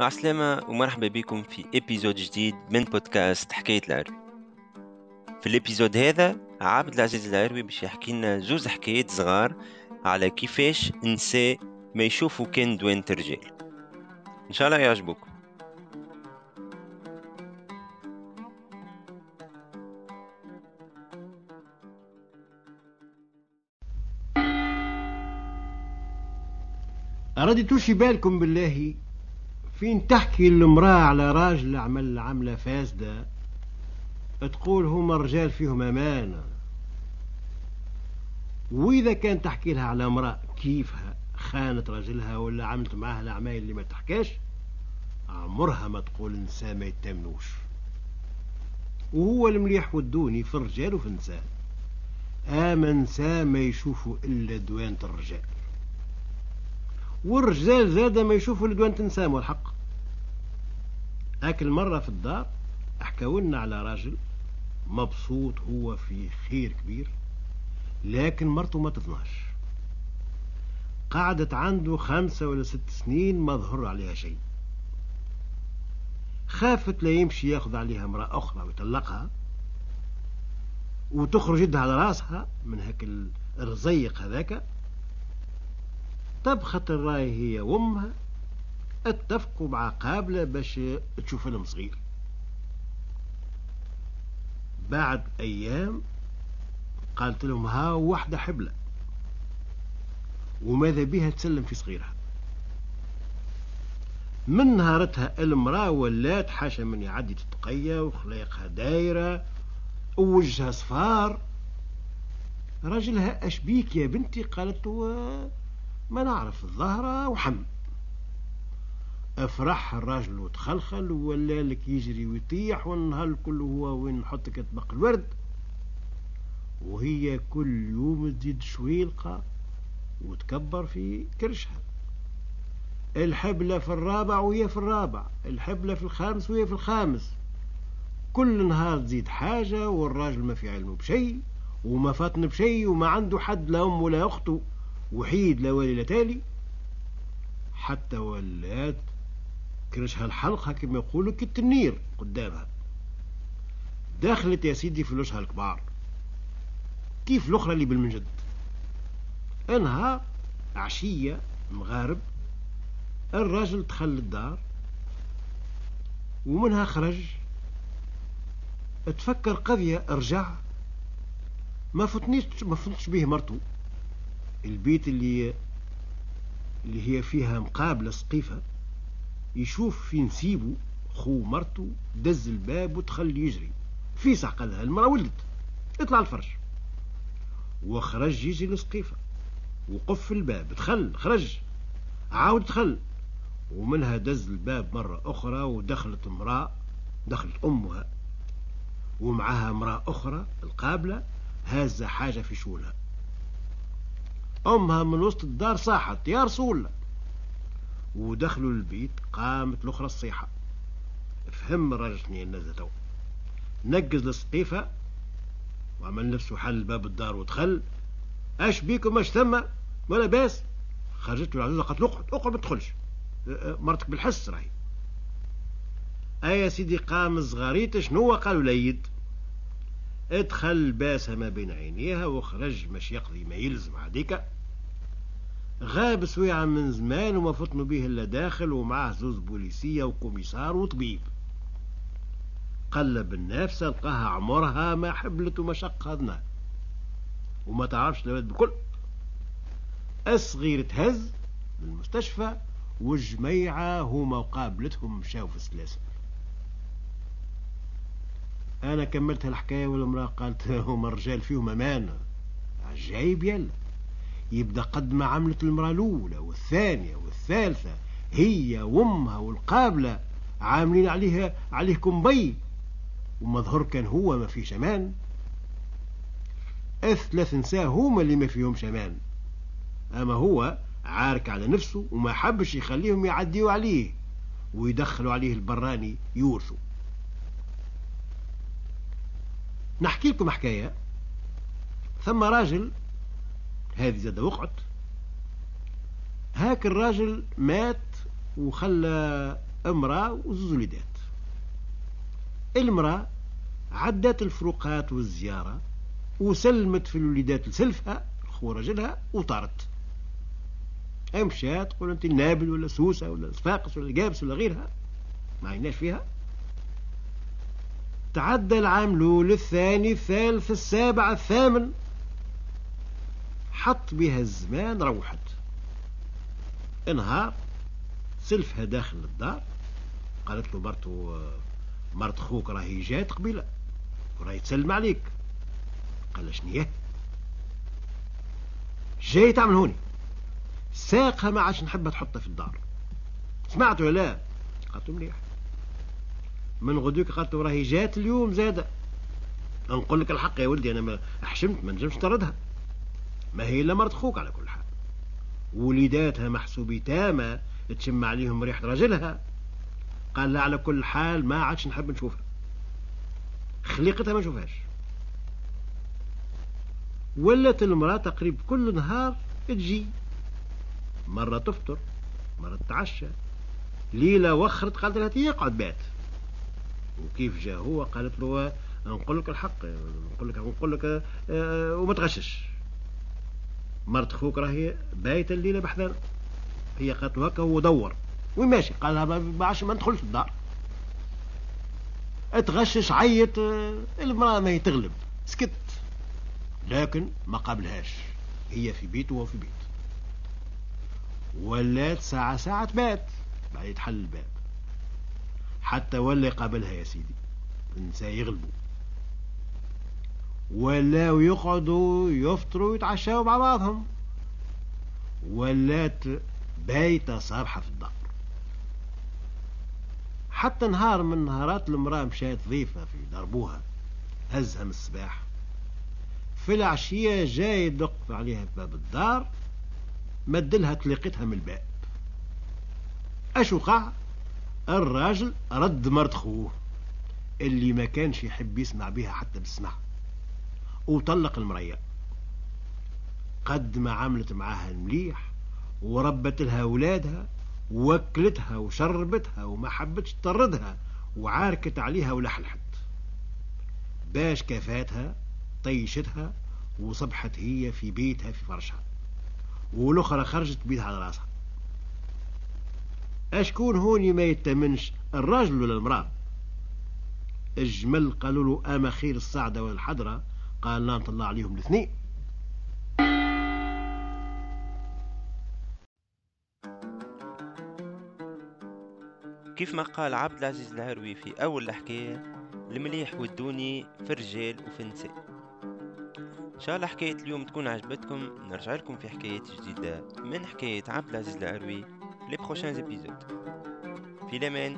مع السلامة ومرحبا بكم في إبيزود جديد من بودكاست حكاية العربي في الإبيزود هذا عابد العزيز العربي باش يحكي لنا زوز حكايات صغار على كيفاش نساء ما يشوفوا كان دوانت رجال إن شاء الله يعجبكم رديتوش بالكم بالله فين تحكي المرأة على راجل عمل عملة فاسدة؟ تقول هما الرجال فيهم أمانة. وإذا كان تحكي لها على امرأة كيفها خانت راجلها ولا عملت معها الأعمال اللي ما تحكاش عمرها ما تقول إنسان ما يتمنوش. وهو المليح والدوني في الرجال وفي النساء. آما نساء ما يشوفوا إلا دوانة الرجال. والرجال زاد ما يشوفوا لدوان تنسام والحق. أكل مرة في الدار حكاولنا على راجل مبسوط هو في خير كبير لكن مرته ما تظناش قعدت عنده خمسة ولا ست سنين ما ظهر عليها شيء. خافت لا يمشي ياخذ عليها امرأة أخرى ويطلقها وتخرج يدها على راسها من هاك الرزيق هذاك. طبخة الراي هي وامها اتفقوا مع قابلة باش تشوف فيلم صغير. بعد أيام قالت لهم ها واحدة حبلة وماذا بها تسلم في صغيرها؟ من نهارتها المرأة ولات حاشا من يعدي تتقيا وخلاقها دايرة ووجهها صفار. راجلها أشبيك يا بنتي؟ قالت ما نعرف الظهرة وحم. افرح الراجل وتخلخل ولا لك يجري ويطيح والنهار كله هو وين نحط كتبق الورد. وهي كل يوم تزيد شويلقة وتكبر في كرشها. الحبلة في الرابع وهي في الرابع الحبلة في الخامس وهي في الخامس. كل نهار تزيد حاجة والراجل ما في علمه بشيء وما فاتن بشيء وما عنده حد لا أم ولا أخته. وحيد لا والي لا تالي حتى ولات كرشها الحلقة كما يقولوا كالتنير قدامها. دخلت يا سيدي فلوسها الكبار. كيف الأخرى اللي بالمنجد أنها عشية مغارب الراجل دخل الدار ومنها خرج. تفكر قضية رجع. ما فتنيش ما فتنش به مرته. البيت اللي اللي هي فيها مقابلة سقيفة يشوف في نسيبه خو مرته دز الباب ودخل يجري. في سعقلها المرأة ولدت. اطلع الفرش وخرج يجي لسقيفة. وقف الباب دخل خرج. عاود دخل. ومنها دز الباب مرة أخرى ودخلت امرأة دخلت أمها. ومعها امرأة أخرى القابلة هازة حاجة في شولها أمها من وسط الدار صاحت يا رسول الله. ودخلوا البيت قامت الأخرى الصيحة. فهم الراجل شنيا نزلته نقز السقيفة وعمل نفسه حل باب الدار ودخل. أش بيكم؟ أش ثم؟ ولا بأس. خرجت له العزوزة قالت له اقعد اقعد ما تدخلش. أه، أه، مرتك بالحس راهي. أي يا سيدي قام الصغاريت شنو قالوا ليد. ادخل باسها ما بين عينيها وخرج مش يقضي ما يلزم عديك غاب سويعة من زمان وما فطنوا به إلا داخل ومعه زوز بوليسية وكوميسار وطبيب. قلب النفس لقاها عمرها ما حبلت ومشق هذنا وما تعرفش لبد بكل. الصغير تهز بالمستشفى والجميعة هما وقابلتهم مشاو في السلاسل أنا كملت الحكاية والمرأة قالت هما الرجال فيهم أمانة عجايب يلا. يبدأ قد ما عملت المرأة الأولى والثانية والثالثة. هي وأمها والقابلة عاملين عليها عليه كمبي ومظهر كان هو ما فيه شمان الثلاث نساء هما اللي ما فيهم شمان أما هو عارك على نفسه وما حبش يخليهم يعديوا عليه. ويدخلوا عليه البراني يورثوا. نحكي لكم حكاية. ثم راجل هذه زاد وقعت. هاك الراجل مات وخلى امرأة وزوز وليدات. المرأة عدت الفروقات والزيارة وسلمت في الوليدات لسلفها خو رجلها وطارت. مشات تقول أنت النابل ولا سوسة ولا صفاقس ولا جابس ولا غيرها ما عيناش فيها. تعدى العام الأول الثاني الثالث السابع الثامن. حط بها الزمان روحت. انهار. سلفها داخل الدار. قالت له مرتو مرت خوك راهي جات قبيله وراهي تسلم عليك. قال شنية جاي تعمل هوني. ساقها ما عادش نحبها تحطها في الدار. سمعت ولا؟ لا قالت مليح. من غدوك قالت راهي جات اليوم زادة. نقول لك الحق يا ولدي أنا ما حشمت ما نجمش نطردها. ما هي إلا مرت خوك على كل حال. وليداتها محسوبي تامة تشم عليهم ريحة راجلها. قال لا على كل حال ما عادش نحب نشوفها. خليقتها ما نشوفهاش. ولت المرأة تقريب كل نهار تجي. مرة تفطر مرة تتعشى. ليلة وخرت قالت لها يقعد بات وكيف جاء هو؟ قالت له نقول لك الحق نقول لك نقول لك أه وما تغشش. مرت خوك راهي بايتة الليلة بحذر. هي قالت له هكا هو دور. وين ماشي؟ قال لها ما ما ندخلش الدار. اتغشش عيط المرأة ما هي تغلب. سكت. لكن ما قابلهاش. هي في بيت وهو في بيت. ولات ساعة ساعة بات بعد يتحل الباب. حتى ولا قابلها يا سيدي. النساء يغلبوا. ولاو يقعدوا يفطروا ويتعشاوا مع بعضهم. ولات بايتة صابحة في الدار. حتى نهار من نهارات المرأة مشات ضيفة في دربوها. هزها من الصباح. في العشية جاي يدق عليها باب الدار مدلها تلقيتها من الباب. اش وقع الراجل رد مرت خوه اللي ما كانش يحب يسمع بها حتى بسمع وطلق المرية قد ما عملت معاها المليح وربت لها أولادها وكلتها وشربتها وما حبتش تطردها وعاركت عليها ولحلحت. باش كفاتها طيشتها وصبحت هي في بيتها في فرشها. والأخرى خرجت بيتها على راسها. أشكون هوني ما يتمنش الراجل ولا المرأة؟ الجمل قالوا له أما خير الصعدة والحضرة؟ قال نعم الله عليهم الاثنين. كيف ما قال عبد العزيز العروي في أول الحكاية المليح والدوني في الرجال وفي النساء إن شاء الله حكاية اليوم تكون عجبتكم. نرجع لكم في حكايات جديدة من حكاية عبد العزيز العروي. في لي بروشان ابيزود في الأمان